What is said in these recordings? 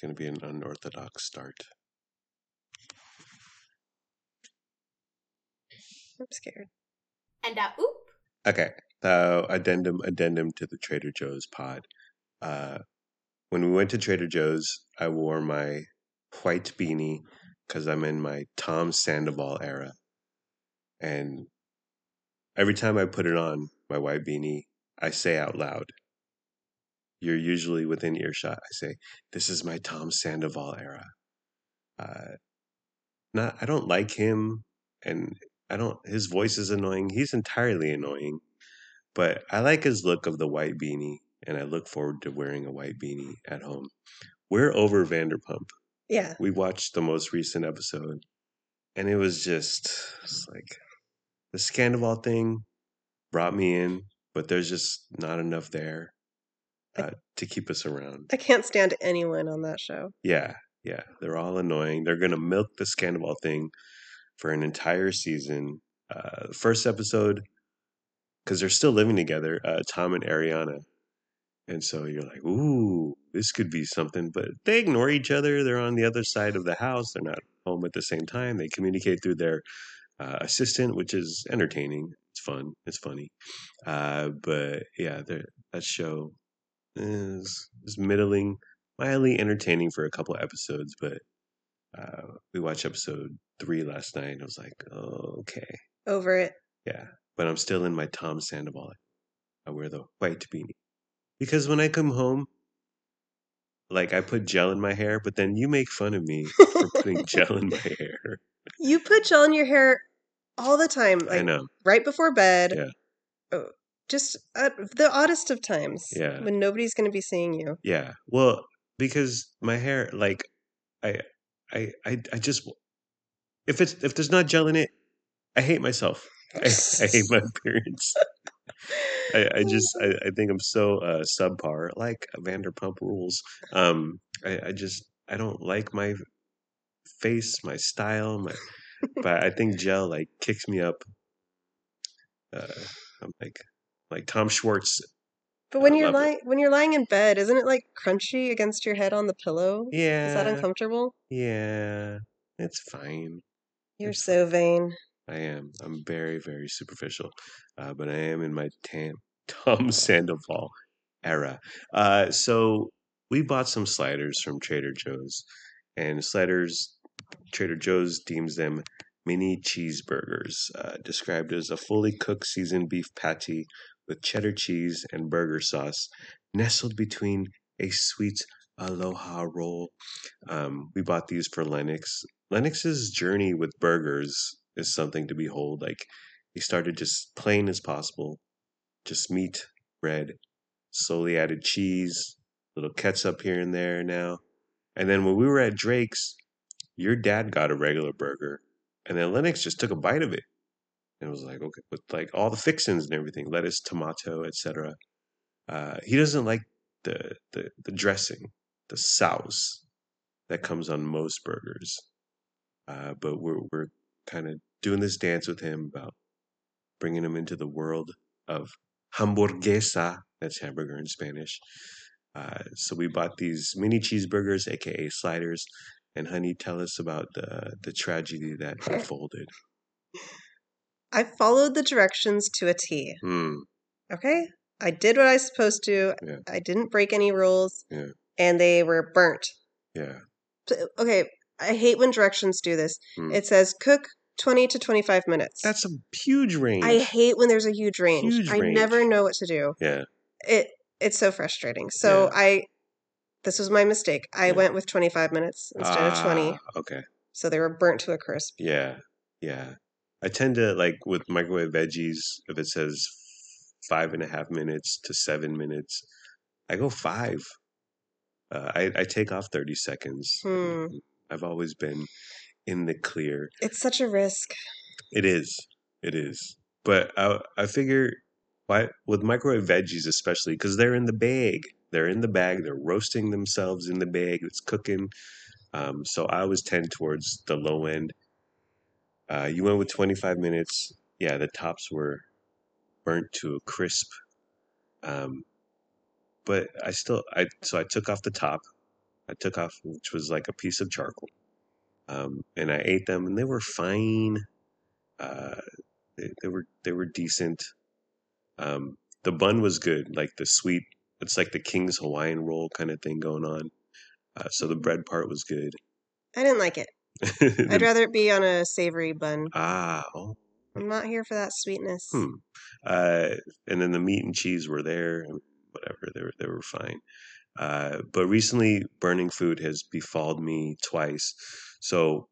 going to be an unorthodox start. I'm scared. And uh, oop. Okay. Uh, addendum addendum to the Trader Joe's pod. Uh, when we went to Trader Joe's, I wore my white beanie because I'm in my Tom Sandoval era, and every time I put it on, my white beanie, I say out loud. You're usually within earshot. I say, "This is my Tom Sandoval era." Uh, not, I don't like him, and I don't. His voice is annoying. He's entirely annoying, but I like his look of the white beanie, and I look forward to wearing a white beanie at home. We're over Vanderpump. Yeah. We watched the most recent episode, and it was just it's like the Scandoval thing brought me in, but there's just not enough there uh, to keep us around. I can't stand anyone on that show. Yeah, yeah, they're all annoying. They're gonna milk the Scandoval thing for an entire season. Uh, first episode, because they're still living together, uh, Tom and Ariana, and so you're like, ooh, this could be something. But they ignore each other. They're on the other side of the house. They're not home at the same time. They communicate through their uh, assistant, which is entertaining. It's fun. It's funny. Uh, but yeah, that show is is middling, mildly entertaining for a couple episodes. But uh, we watched episode three last night, and I was like, oh, okay, Over it. yeah. But I'm still in my Tom Sandoval. I wear the white beanie because when I come home, like I put gel in my hair, but then you make fun of me for putting gel in my hair. You put gel in your hair all the time, I know. right before bed. Yeah. Oh, just at the oddest of times. Yeah. When nobody's going to be seeing you. Yeah. Well, because my hair, like, I, I, I, I just, if it's if there's not gel in it, I hate myself. I, I hate my appearance. I, I just, I, I think I'm so uh, subpar, like Vanderpump Rules. Um, I, I just, I don't like my face, my style, my. but I think gel like kicks me up. Uh, I'm like, like Tom Schwartz. But when you're lying when you're lying in bed, isn't it like crunchy against your head on the pillow? Yeah. Is that uncomfortable? Yeah, it's fine. You're It's so vain. I am. I'm very, very superficial, uh, but I am in my tam, Tom Sandoval era. Uh, so we bought some sliders from Trader Joe's, and sliders, Trader Joe's deems them mini cheeseburgers, uh, described as a fully cooked seasoned beef patty with cheddar cheese and burger sauce, nestled between a sweet aloha roll. Um, we bought these for Lennox. Lennox's journey with burgers is something to behold. Like he started just plain as possible, just meat, bread, slowly added cheese, little ketchup here and there now. And then when we were at Drake's, your dad got a regular burger, and then Lennox just took a bite of it. And was like, okay, with like all the fixins and everything, lettuce, tomato, etc. Uh, he doesn't like the, the the dressing, the sauce that comes on most burgers. Uh, but we're we're kind of doing this dance with him about bringing him into the world of hamburguesa. That's hamburger in Spanish. Uh, so we bought these mini cheeseburgers, aka sliders. And honey, tell us about the the tragedy that unfolded. I followed the directions to a T. Hmm. Okay? I did what I was supposed to. Yeah. I didn't break any rules. Yeah. And they were burnt. Yeah. Okay, I hate when directions do this. Hmm. It says cook 20 to 25 minutes. That's a huge range. I hate when there's a huge range. Huge I range. never know what to do. yeah. It it's so frustrating. So Yeah. I this was my mistake. I went with 25 minutes instead of 20. Ah, Okay. So they were burnt to a crisp. Yeah, yeah. I tend to like with microwave veggies, if it says five and a half minutes to seven minutes, I go five. Uh, I, I take off 30 seconds. Hmm. I've always been in the clear. It's such a risk. It is. It is. But I, I figure why with microwave veggies especially because they're in the bag. They're in the bag. They're roasting themselves in the bag. It's cooking. Um, so I always tend towards the low end. Uh, you went with 25 minutes. Yeah, the tops were burnt to a crisp. Um, but I still I so I took off the top. I took off, which was like a piece of charcoal. Um, and I ate them, and they were fine. Uh, they, they were they were decent. Um, the bun was good, like the sweet. It's like the King's Hawaiian roll kind of thing going on. Uh, so the bread part was good. I didn't like it. I'd rather it be on a savory bun. ah, oh, I'm not here for that sweetness. hmm. Uh, and then the meat and cheese were there, and whatever they were they were fine. Uh, but recently, burning food has befalled me twice. So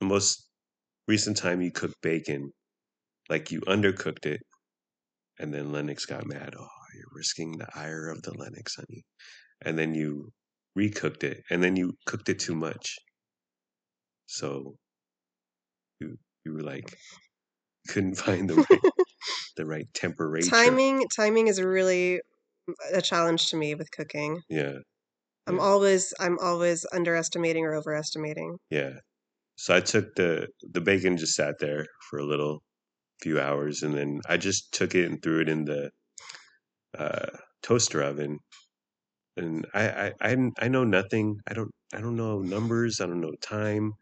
the most recent time you cooked bacon, like you undercooked it, and then Lennox got mad. Oh, you're risking the ire of the Lennox, honey. And then you recooked it, and then you cooked it too much. So you you were like couldn't find the right the right temperature. Timing timing is really a challenge to me with cooking. Yeah, I'm Yeah. always I'm always underestimating or overestimating. yeah. So I took the the bacon, just sat there for a little few hours, and then I just took it and threw it in the uh, toaster oven. And I, I I I know nothing. I don't I don't know numbers. I don't know time.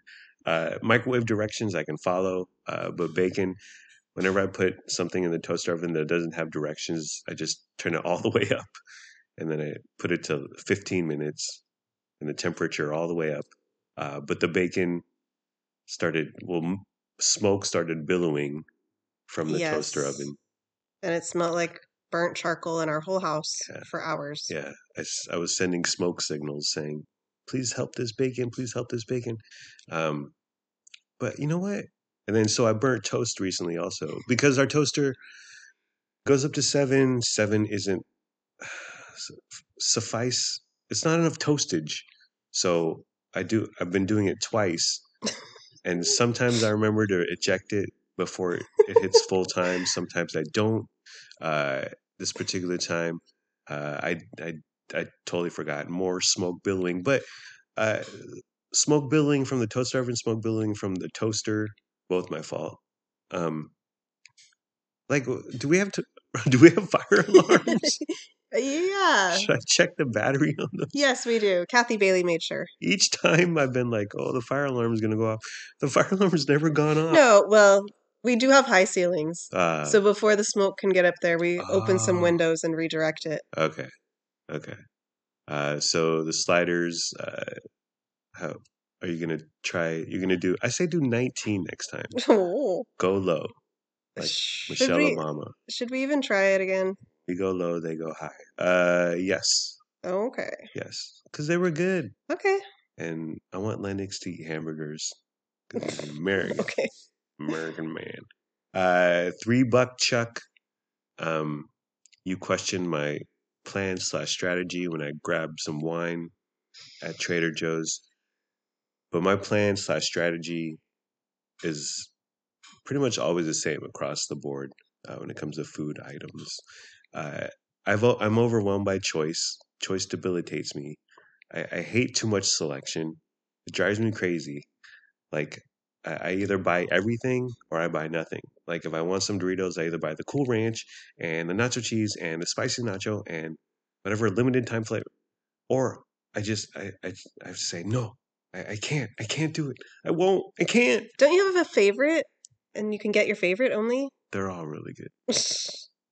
Uh, microwave directions I can follow, uh, but bacon. Whenever I put something in the toaster oven that doesn't have directions, I just turn it all the way up, and then I put it to 15 minutes, and the temperature all the way up. Uh, but the bacon started well, m- smoke started billowing from the toaster oven. And it smelled like burnt charcoal in our whole house Yeah. for hours. Yeah, I was sending smoke signals saying, "Please help this bacon! Please help this bacon!" Um, but you know what? And then so I burnt toast recently also because our toaster goes up to seven. Seven isn't suffice. It's not enough toastage. So I do. I've been doing it twice, and sometimes I remember to eject it before it, it hits full time. Sometimes I don't. Uh, this particular time, uh, I I I totally forgot more smoke billowing, but uh, smoke billowing from the toaster oven, smoke billowing from the toaster, both my fault. Um, like, do we have to? Do we have fire alarms? yeah. Should I check the battery on them? Yes, we do. Kathy Bailey made sure. Each time I've been like, oh, the fire alarm is going to go off. The fire alarm has never gone off. No, well, we do have high ceilings. Uh, so before the smoke can get up there, we open some Oh. windows and redirect it. okay. Okay. Uh, so the sliders, uh, how are you going to try? You're going to do, I say do 19 next time. Oh. Go low. Like should Michelle we Obama. should we even try it again? We go low, they go high. Uh, yes. Okay. Yes. Because they were good. Okay. And I want Lennox to eat hamburgers. American. Okay. American man. Uh, three buck chuck. Um, you questioned my plan slash strategy when I grabbed some wine at Trader Joe's, but my plan slash strategy is pretty much always the same across the board uh, when it comes to food items. Uh, I've I'm overwhelmed by choice. Choice debilitates me. I, I hate too much selection. It drives me crazy. Like I either buy everything or I buy nothing. Like if I want some Doritos, I either buy the Cool Ranch and the nacho cheese and the spicy nacho and whatever limited time flight. or I just I I, I have to say no. I, I can't. I can't do it. I won't. I can't. Don't you have a favorite? And you can get your favorite only? They're all really good.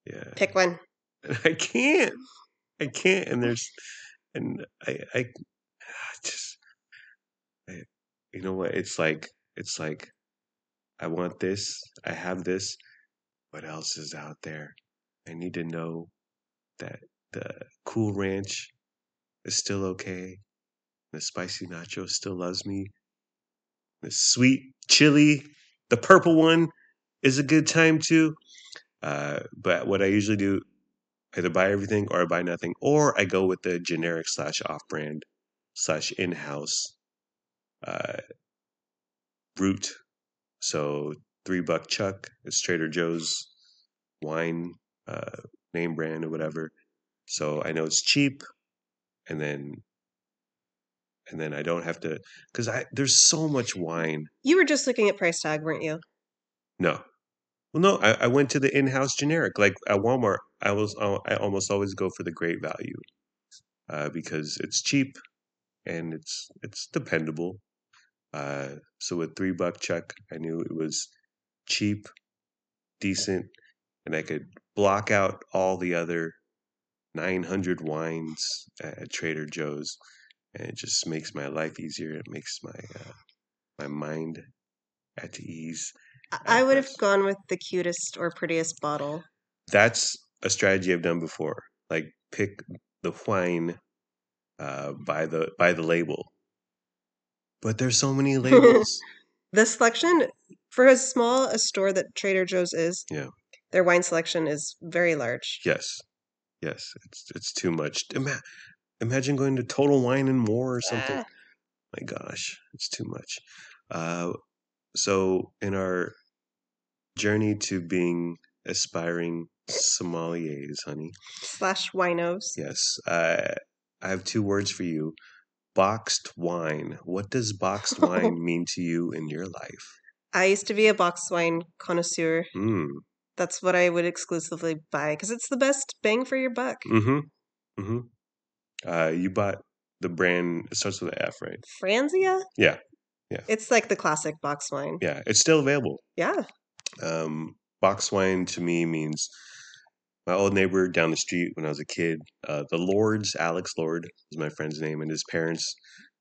Yeah. Pick one. I can't. I can't. And there's, and I, I, I just, I, you know what? It's like, it's like, I want this. I have this. What else is out there? I need to know that the Cool Ranch is still okay. The spicy nacho still loves me. The sweet chili, the purple one, is a good time too. Uh, but what I usually do, either buy everything or I buy nothing, or I go with the generic slash off brand slash in house uh. So three buck chuck, it's Trader Joe's wine uh, name brand or whatever. So I know it's cheap, and then and then I don't have to because I there's so much wine. You were just looking at price tag, weren't you? No. Well, no, I, I went to the in-house generic. Like at Walmart, I was I almost always go for the great value uh, because it's cheap and it's it's dependable. Uh, so with three buck chuck, I knew it was cheap, decent, and I could block out all the other 900 wines at, Trader Joe's, and it just makes my life easier. It makes my uh, my mind at ease. I- I would have gone with the cutest or prettiest bottle. That's a strategy I've done before. Like pick the wine uh, by the by the label. But there's so many labels. The selection for as small a store that Trader Joe's is, Yeah. their wine selection is very large. yes, yes, it's it's too much. Ima- imagine going to Total Wine and More or something. Ah, My gosh, it's too much. Uh, so in our journey to being aspiring sommeliers, honey, slash winos. yes, uh, I have two words for you. Boxed wine. What does boxed wine mean to you in your life? I used to be a boxed wine connoisseur. Mm. That's what I would exclusively buy because it's the best bang for your buck. Mm-hmm. Mm-hmm. Uh, you bought the brand. It starts with an F, right? Franzia? Yeah. Yeah. It's like the classic box wine. Yeah, it's still available. Yeah. Um, box wine to me means my old neighbor down the street when I was a kid. Uh, the Lords, Alex Lord is my friend's name, and his parents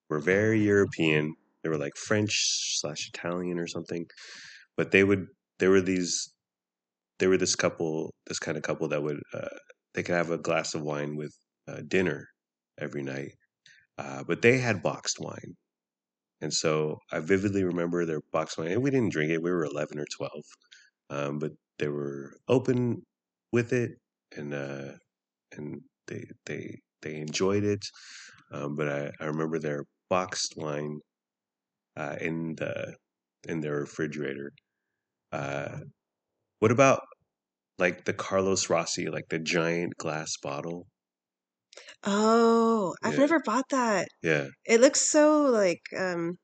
were very European. They were like French slash Italian or something, but they would. There were these. They were this couple, this kind of couple that would. Uh, they could have a glass of wine with uh, dinner every night, uh, but they had boxed wine. And so I vividly remember their boxed wine. And we didn't drink it. We were 11 or 12 um, but they were open with it and uh, and they they they enjoyed it. Um, but I, I remember their boxed wine uh, in the in their refrigerator. Uh, what about like the Carlos Rossi, like the giant glass bottle? Oh, I've Yeah. never bought that. Yeah, It looks so like um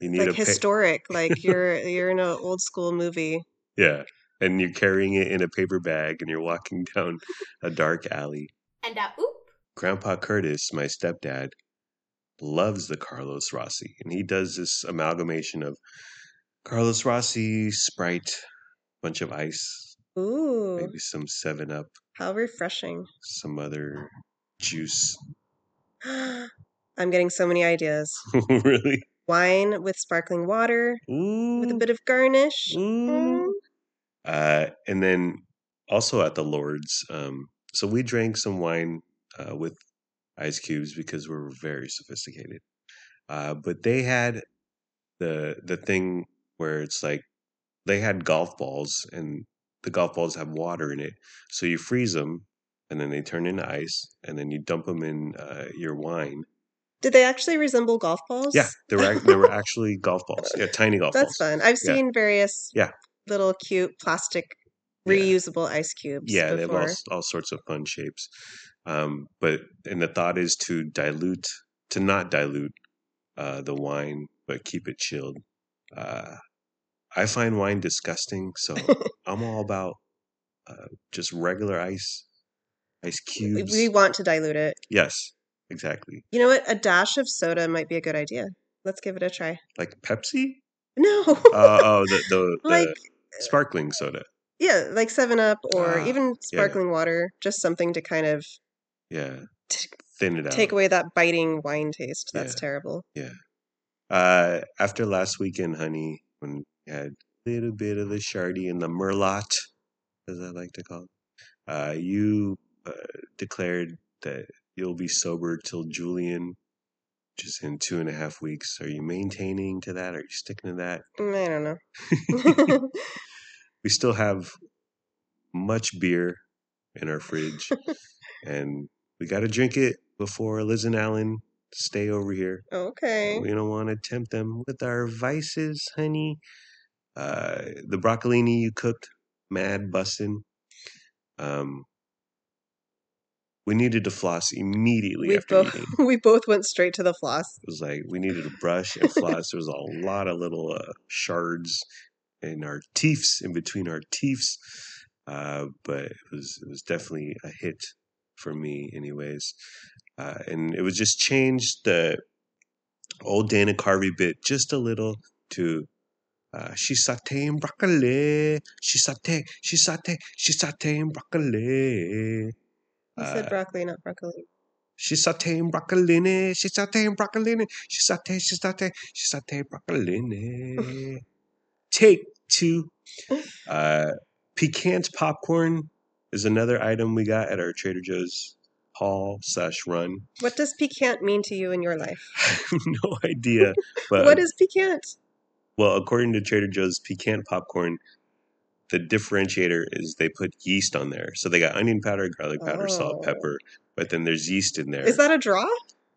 you need like a pa- historic, like you're you're in an old school movie. yeah, and you're carrying it in a paper bag, and you're walking down a dark alley. And uh, oop. Grandpa Curtis, my stepdad, loves the Carlos Rossi, and he does this amalgamation of Carlos Rossi, Sprite, bunch of ice, Ooh, maybe some Seven Up, how refreshing. some other juice. I'm getting so many ideas. really? Wine with sparkling water, Ooh, with a bit of garnish. ooh. Mm. Uh, and then also at the Lords, um, so we drank some wine uh, with ice cubes because we were very sophisticated. Uh, but they had the the thing where it's like they had golf balls and the golf balls have water in it, so you freeze them and then they turn into ice and then you dump them in uh, your wine. Did they actually resemble golf balls? Yeah, they were they were actually golf balls. Yeah, tiny golf That's balls. That's fun. I've Yeah. seen various Yeah. little cute plastic Yeah. reusable ice cubes. Yeah, they have all, all sorts of fun shapes. Um, but and the thought is to dilute, to not dilute uh, the wine, but keep it chilled. Uh, I find wine disgusting, so I'm all about uh, just regular ice, ice cubes. We want to dilute it. yes, exactly. You know what? A dash of soda might be a good idea. Let's give it a try. Like Pepsi. No. Uh, oh, the the, the like sparkling soda. yeah, like 7 Up or Ah, even yeah. sparkling water, just something to kind of Yeah, t- thin it out. take away that biting wine taste. That's Yeah. terrible. Yeah. Uh, after last weekend, honey, when had a little bit of the Shardy and the Merlot, as I like to call it, uh, you uh, declared that you'll be sober till Julian, which is in two and a half weeks. Are you maintaining to that? Are you sticking to that? Mm, I don't know. We still have much beer in our fridge, and we got to drink it before Liz and Alan stay over here. okay. We don't want to tempt them with our vices, honey. Uh, the broccolini you cooked, mad bussin'. Um, we needed to floss immediately We after both eating. we both went straight to the floss. It was like we needed to brush and floss. there was a lot of little uh, shards in our teeths, in between our teeths. Uh, but it was it was definitely a hit for me, anyways. uh, and it was just changed the old Dana Carvey bit just a little to uh, she's sauteing broccoli. She's saute, she's saute, she's sauteing broccoli. You said Uh, broccoli, not broccoli. she's sauteing broccoli. She's sauteing broccoli. She's saute, she's saute, she's sauteing broccoli. Take two. Uh, piquant popcorn is another item we got at our Trader Joe's haul slash run. What does piquant mean to you in your life? I have no idea, but what is piquant? Well, according to Trader Joe's piquant popcorn, the differentiator is they put yeast on there. So they got onion powder, garlic powder, salt, Oh. pepper, but then there's yeast in there. Is that a draw?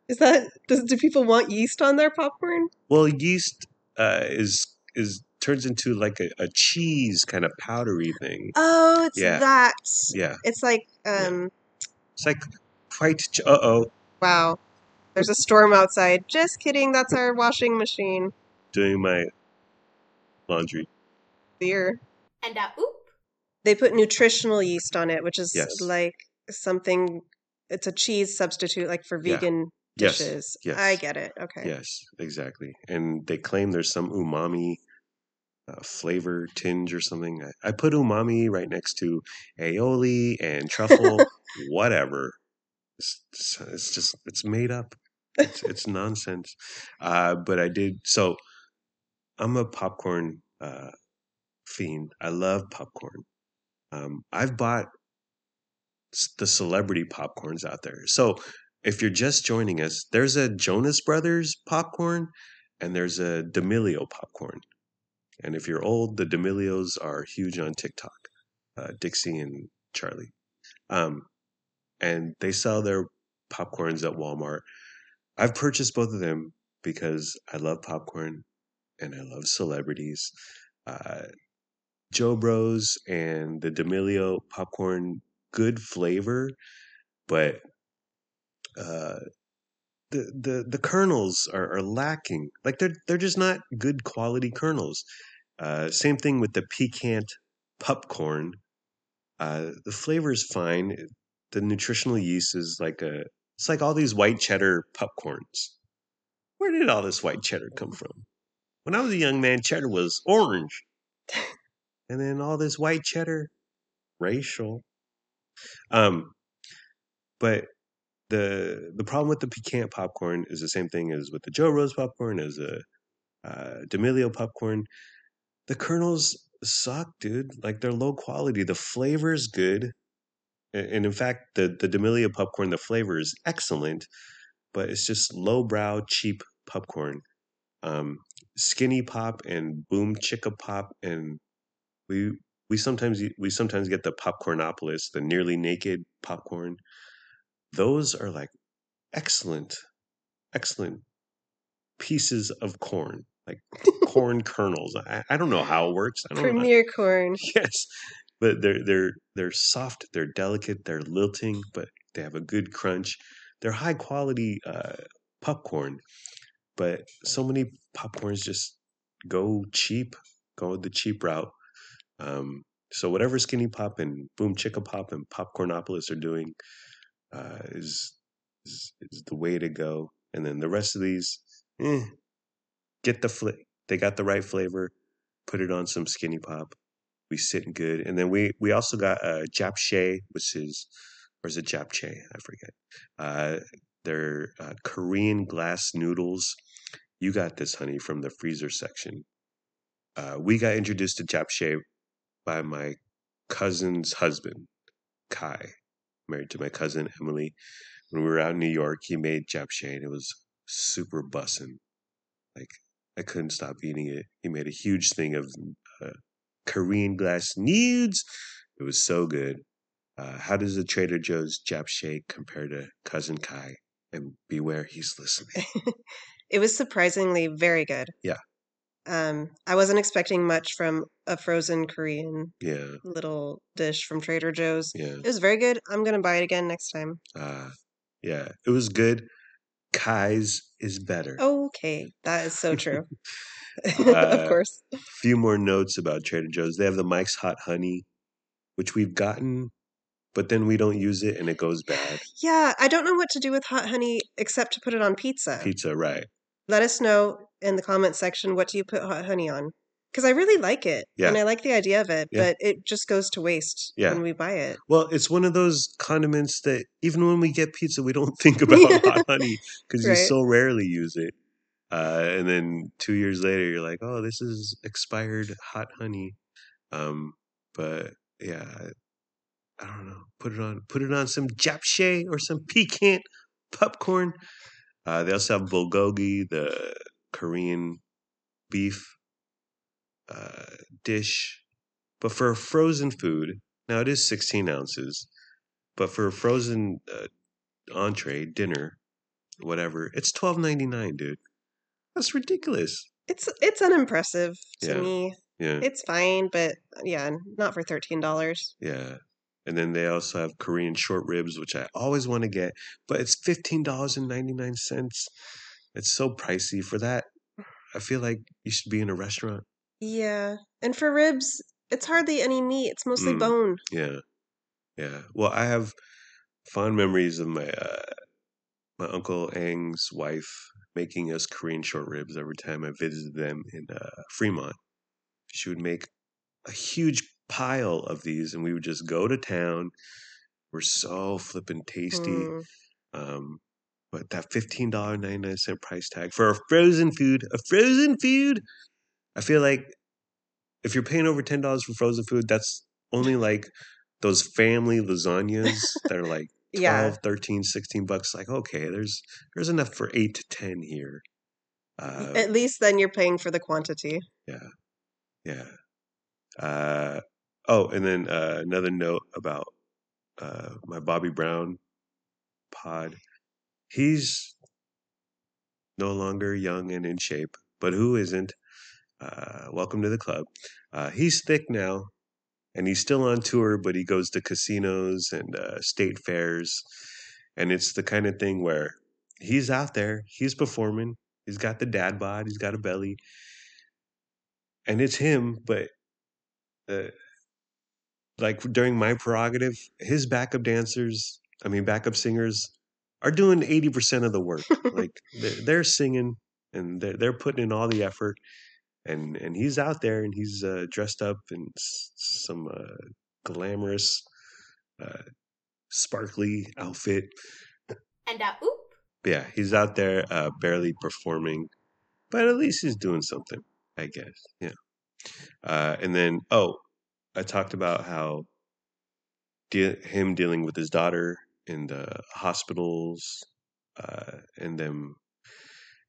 Is that does do people want yeast on their popcorn? well, yeast uh, is is turns into like a, a cheese kind of powdery thing. Oh, it's Yeah. that. Yeah, It's like um it's like white. Uh oh, wow. There's a storm outside. Just kidding, that's our washing machine. doing my laundry. Beer. And a oop. They put nutritional yeast on it, which is Yes. like something it's a cheese substitute like for vegan Yes, dishes. yes. I get it. Okay. Yes, exactly. And they claim there's some umami uh, flavor tinge or something. I, I put umami right next to aioli and truffle, whatever. It's, it's, it's just it's made up. It's, it's nonsense. Uh, but I did so. I'm a popcorn uh, fiend. I love popcorn. Um, I've bought the celebrity popcorns out there. So if you're just joining us, there's a Jonas Brothers popcorn and there's a D'Amelio popcorn. And if you're old, the D'Amelios are huge on TikTok, uh, Dixie and Charli. Um, and they sell their popcorns at Walmart. I've purchased both of them because I love popcorn and I love celebrities. Uh, Joe Bros and the D'Amelio popcorn, good flavor, but uh, the the the kernels are, are lacking. Like they're they're just not good quality kernels. Uh, same thing with the piquant popcorn. Uh, the flavor is fine. The nutritional yeast is like a. It's like all these white cheddar popcorns. Where did all this white cheddar come from? When I was a young man, cheddar was orange, and then all this white cheddar, racial. Um, but the the problem with the piquant popcorn is the same thing as with the Joe Bros popcorn, as a uh, D'Amelio popcorn. The kernels suck, dude. Like they're low quality. The flavor is good, and in fact, the the D'Amelio popcorn, the flavor is excellent, but it's just lowbrow, cheap popcorn. Um, Skinny Pop and Boom Chicka Pop, and we we sometimes we sometimes get the Popcornopolis, the nearly naked popcorn. Those are like excellent, excellent pieces of corn, like corn kernels. I, I don't know how it works. I don't know. Premier corn. Yes, but they're they're they're soft, they're delicate, they're lilting, but they have a good crunch. They're high quality uh, popcorn, but so many popcorns just go cheap, go the cheap route. Um, so whatever Skinny Pop and Boom Chicka Pop and Popcornopolis are doing uh, is, is is the way to go. And then the rest of these, eh, get the fl- they got the right flavor. Put it on some Skinny Pop. We sit good. And then we we also got uh, Japchae, which is or is it Japchae? I forget. Uh, they're uh, Korean glass noodles. You got this, honey, from the freezer section. Uh, we got introduced to Japchae by my cousin's husband, Kai, married to my cousin Emily. When we were out in New York, he made Japchae and it was super bussin'. Like I couldn't stop eating it. He made a huge thing of uh, Korean glass nudes. It was so good. Uh, how does the Trader Joe's Japchae compare to Cousin Kai? And beware, he's listening. It was surprisingly very good. Yeah. Um, I wasn't expecting much from a frozen Korean Yeah, little dish from Trader Joe's. yeah, It was very good. I'm gonna buy it again next time. uh, yeah. It was good. Kai's is better. Okay, that is so true. Uh, of course. A few more notes about Trader Joe's. They have the Mike's Hot Honey, which we've gotten but then we don't use it and it goes bad. Yeah, I don't know what to do with hot honey except to put it on pizza. Pizza, right? Let us know in the comment section what do you put hot honey on? Because I really like it Yeah. and I like the idea of it, Yeah. but it just goes to waste Yeah. when we buy it. Well, it's one of those condiments that even when we get pizza, we don't think about hot honey because you so rarely use it. Uh, and then two years later, you're like, "Oh, this is expired hot honey." Um, but yeah, I, don't know. Put it on. Put it on some japchae or some piquant popcorn. Uh, they also have bulgogi, the Korean beef uh, dish. But for a frozen food, now it is 16 ounces, but for a frozen uh, entree, dinner, whatever, it's 12.99, dude. That's ridiculous. It's it's unimpressive to Yeah. me. Yeah, It's fine, but yeah, not for thirteen dollars. yeah. And then they also have Korean short ribs, which I always want to get, but it's $15.99. It's so pricey for that. I feel like you should be in a restaurant. Yeah, and for ribs, it's hardly any meat. It's mostly Mm. bone. Yeah, yeah. Well, I have fond memories of my uh, my uncle Ang's wife making us Korean short ribs every time I visited them in uh, Fremont. She would make a huge pile of these, and we would just go to town. We're so flippin' tasty. Mm. Um, but that fifteen dollar ninety nine cent price tag for a frozen food, a frozen food. I feel like if you're paying over ten dollars for frozen food, that's only like those family lasagnas that are like 12, Yeah, 13, 16 bucks. Like, okay, there's there's enough for eight to ten here. Uh, at least then you're paying for the quantity. yeah, yeah. Uh, oh, and then uh, another note about uh, my Bobby Brown pod. He's no longer young and in shape, but who isn't? Uh, welcome to the club. Uh, he's thick now, and he's still on tour, but he goes to casinos and uh, state fairs, and it's the kind of thing where he's out there, he's performing, he's got the dad bod, he's got a belly, and it's him, but uh, like during my prerogative, his backup dancers, I mean backup singers, are doing eighty percent of the work. like they're, they're singing and they're they're putting in all the effort, and and he's out there and he's uh, dressed up in s- some uh, glamorous, uh, sparkly outfit. And uh, oop. Yeah, he's out there uh, barely performing, but at least he's doing something, I guess. Yeah. Uh, and then, oh, I talked about how de- him dealing with his daughter in the hospitals uh, and them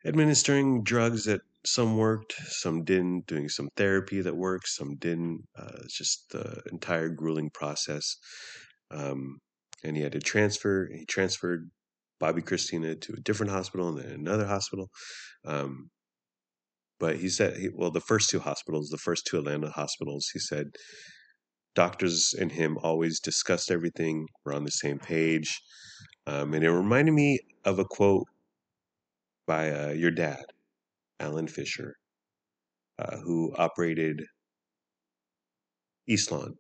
administering drugs that some worked, some didn't, doing some therapy that works, some didn't. Uh, it's just the entire grueling process. Um, and he had to transfer, he transferred Bobbi Kristina to a different hospital and then another hospital. Um, but he said, he, well, the first two hospitals, the first two Atlanta hospitals, he said doctors and him always discussed everything, were on the same page. Um, and it reminded me of a quote by uh, your dad, Alan Fisher, uh, who operated Eastlawn,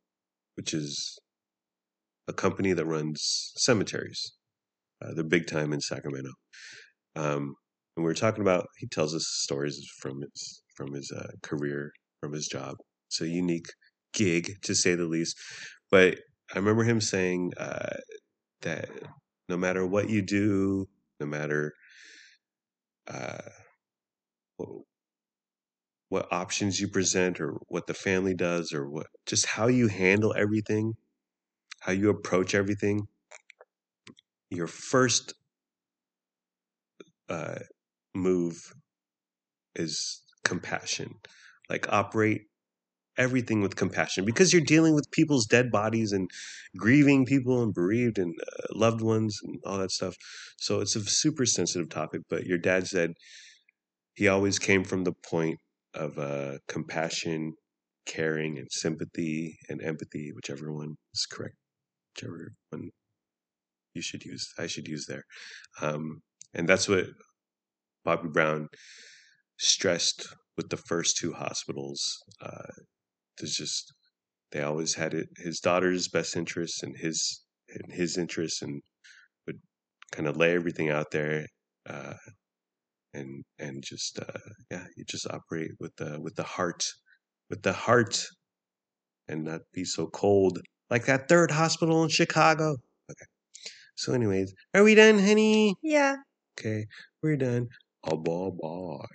which is a company that runs cemeteries. Uh, they're big time in Sacramento. Um, and we were talking about, he tells us stories from his from his uh, career, from his job. It's a unique gig, to say the least. But I remember him saying uh, that no matter what you do, no matter uh, what, what options you present, or what the family does, or what just how you handle everything, how you approach everything, your first uh, move is compassion. Like operate everything with compassion because you're dealing with people's dead bodies and grieving people and bereaved and uh, loved ones and all that stuff. So it's a super sensitive topic. But your dad said he always came from the point of uh, compassion, caring, and sympathy and empathy, whichever one is correct, whichever one you should use, I should use there. Um, and that's what Bobby Brown stressed with the first two hospitals. Uh, there's just they always had it his daughter's best interests and his in his interests and would kind of lay everything out there uh, and and just uh, yeah you just operate with the with the heart with the heart and not be so cold like that third hospital in Chicago. Okay. So, anyways, are we done, honey? Yeah. Okay, we're done. Oh, bye bye.